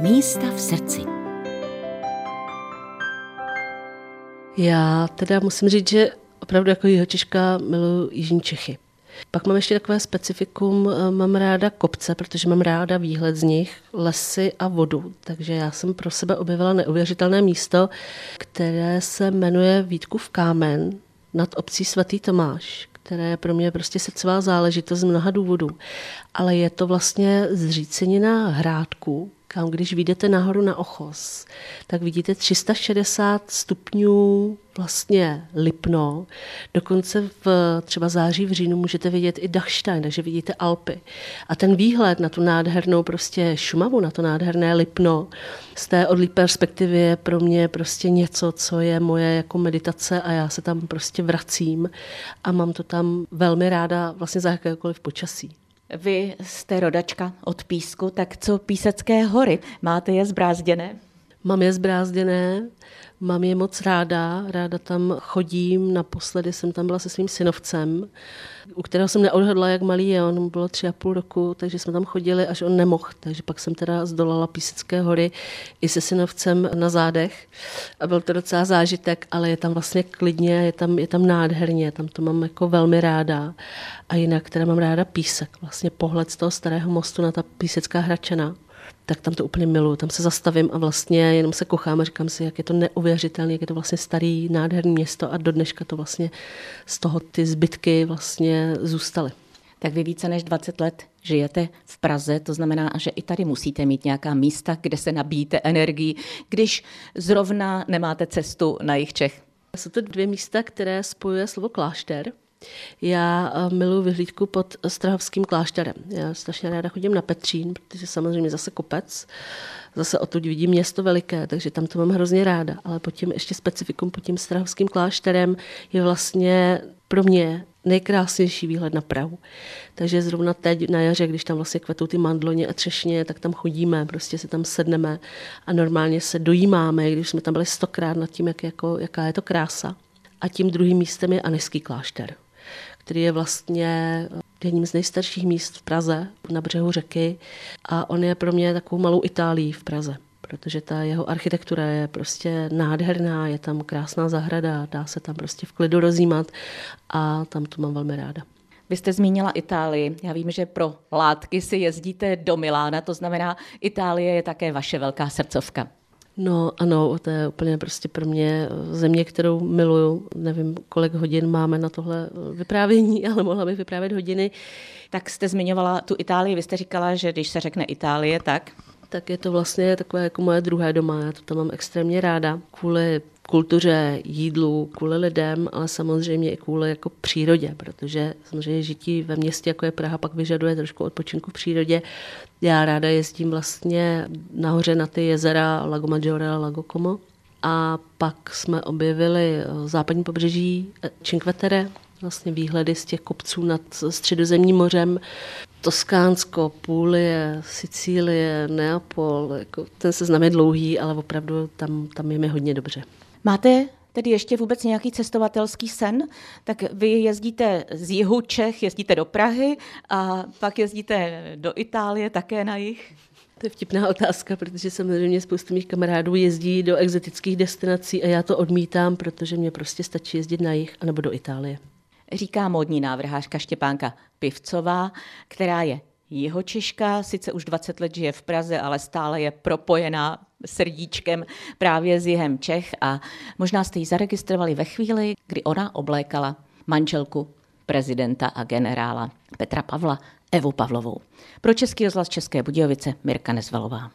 Místa v srdci. Já teda musím říct, že opravdu jako Jihočeška miluji Jižní Čechy. Pak mám ještě takové specifikum, eh, mám ráda kopce, protože mám ráda výhled z nich, lesy a vodu. Takže já jsem pro sebe objevila neuvěřitelné místo, které se jmenuje Vítkův kámen nad obcí Svatý Tomáš, které je pro mě prostě srdcová záležitost z mnoha důvodů. Ale je to vlastně zřícenina hrádku, kam když vyjdete nahoru na Ochos, tak vidíte 360 stupňů vlastně Lipno. Dokonce v třeba září v říjnu můžete vidět i Dachstein, takže vidíte Alpy. A ten výhled na tu nádhernou prostě Šumavu, na to nádherné Lipno, z té odlí perspektivy je pro mě prostě něco, co je moje jako meditace a já se tam prostě vracím a mám to tam velmi ráda vlastně za jakékoliv počasí. Vy jste rodačka od Písku, tak co Písecké hory? Máte je zbrázděné? Mám je zbrázděné, mám je moc ráda, ráda tam chodím, naposledy jsem tam byla se svým synovcem, u kterého jsem neodhodla, jak malý je, on bylo tři a půl roku, takže jsme tam chodili, až on nemohl, takže pak jsem teda zdolala Písecké hory i se synovcem na zádech. A byl to docela zážitek, ale je tam vlastně klidně, je tam, je tam nádherně, tam to mám jako velmi ráda. A jinak teda mám ráda písek, vlastně pohled z toho starého mostu na ta písecká hračena tak tam to úplně miluju. Tam se zastavím a vlastně jenom se kochám a říkám si, jak je to neuvěřitelné, jak je to vlastně starý, nádherný město a do dneška to vlastně z toho ty zbytky vlastně zůstaly. Tak vy více než 20 let žijete v Praze, to znamená, že i tady musíte mít nějaká místa, kde se nabíjíte energii, když zrovna nemáte cestu na jich Čech. Jsou to dvě místa, které spojuje slovo klášter, já eh, miluji vyhlídku pod Strahovským klášterem. Já strašně ráda chodím na Petřín, protože samozřejmě zase kopec. Zase odtud vidím město veliké, takže tam to mám hrozně ráda. Ale pod tím ještě specifikum pod tím Strahovským klášterem je vlastně pro mě nejkrásnější výhled na Prahu. Takže zrovna teď na jaře, když tam vlastně kvetou ty mandloně a třešně, tak tam chodíme, prostě se tam sedneme a normálně se dojímáme, když jsme tam byli stokrát nad tím, jak, jako, jaká je to krása. A tím druhým místem je Aneský klášter který je vlastně jedním z nejstarších míst v Praze, na břehu řeky. A on je pro mě takovou malou Itálií v Praze protože ta jeho architektura je prostě nádherná, je tam krásná zahrada, dá se tam prostě v klidu rozjímat a tam to mám velmi ráda. Vy jste zmínila Itálii. Já vím, že pro látky si jezdíte do Milána, to znamená, Itálie je také vaše velká srdcovka. No ano, to je úplně prostě pro mě země, kterou miluju. Nevím, kolik hodin máme na tohle vyprávění, ale mohla bych vyprávět hodiny. Tak jste zmiňovala tu Itálii, vy jste říkala, že když se řekne Itálie, tak? Tak je to vlastně takové jako moje druhé doma, já to tam mám extrémně ráda. Kvůli kultuře, jídlu, kvůli lidem, ale samozřejmě i kvůli jako přírodě, protože samozřejmě žití ve městě, jako je Praha, pak vyžaduje trošku odpočinku v přírodě. Já ráda jezdím vlastně nahoře na ty jezera Lago Maggiore a Lago Como. A pak jsme objevili eh, západní pobřeží eh, Cinque Terre, vlastně výhledy z těch kopců nad středozemním mořem. Toskánsko, Půlie, Sicílie, Neapol, jako ten seznam je dlouhý, ale opravdu tam, tam je mi hodně dobře. Máte tedy ještě vůbec nějaký cestovatelský sen? Tak vy jezdíte z jihu Čech, jezdíte do Prahy a pak jezdíte do Itálie také na jich? To je vtipná otázka, protože samozřejmě spoustu mých kamarádů jezdí do exotických destinací a já to odmítám, protože mě prostě stačí jezdit na jich anebo do Itálie. Říká módní návrhářka Štěpánka Pivcová, která je Jihočeška, sice už 20 let žije v Praze, ale stále je propojená srdíčkem právě s jihem Čech a možná jste ji zaregistrovali ve chvíli, kdy ona oblékala manželku prezidenta a generála Petra Pavla, Evu Pavlovou. Pro Český rozhlas České Budějovice Mirka Nezvalová.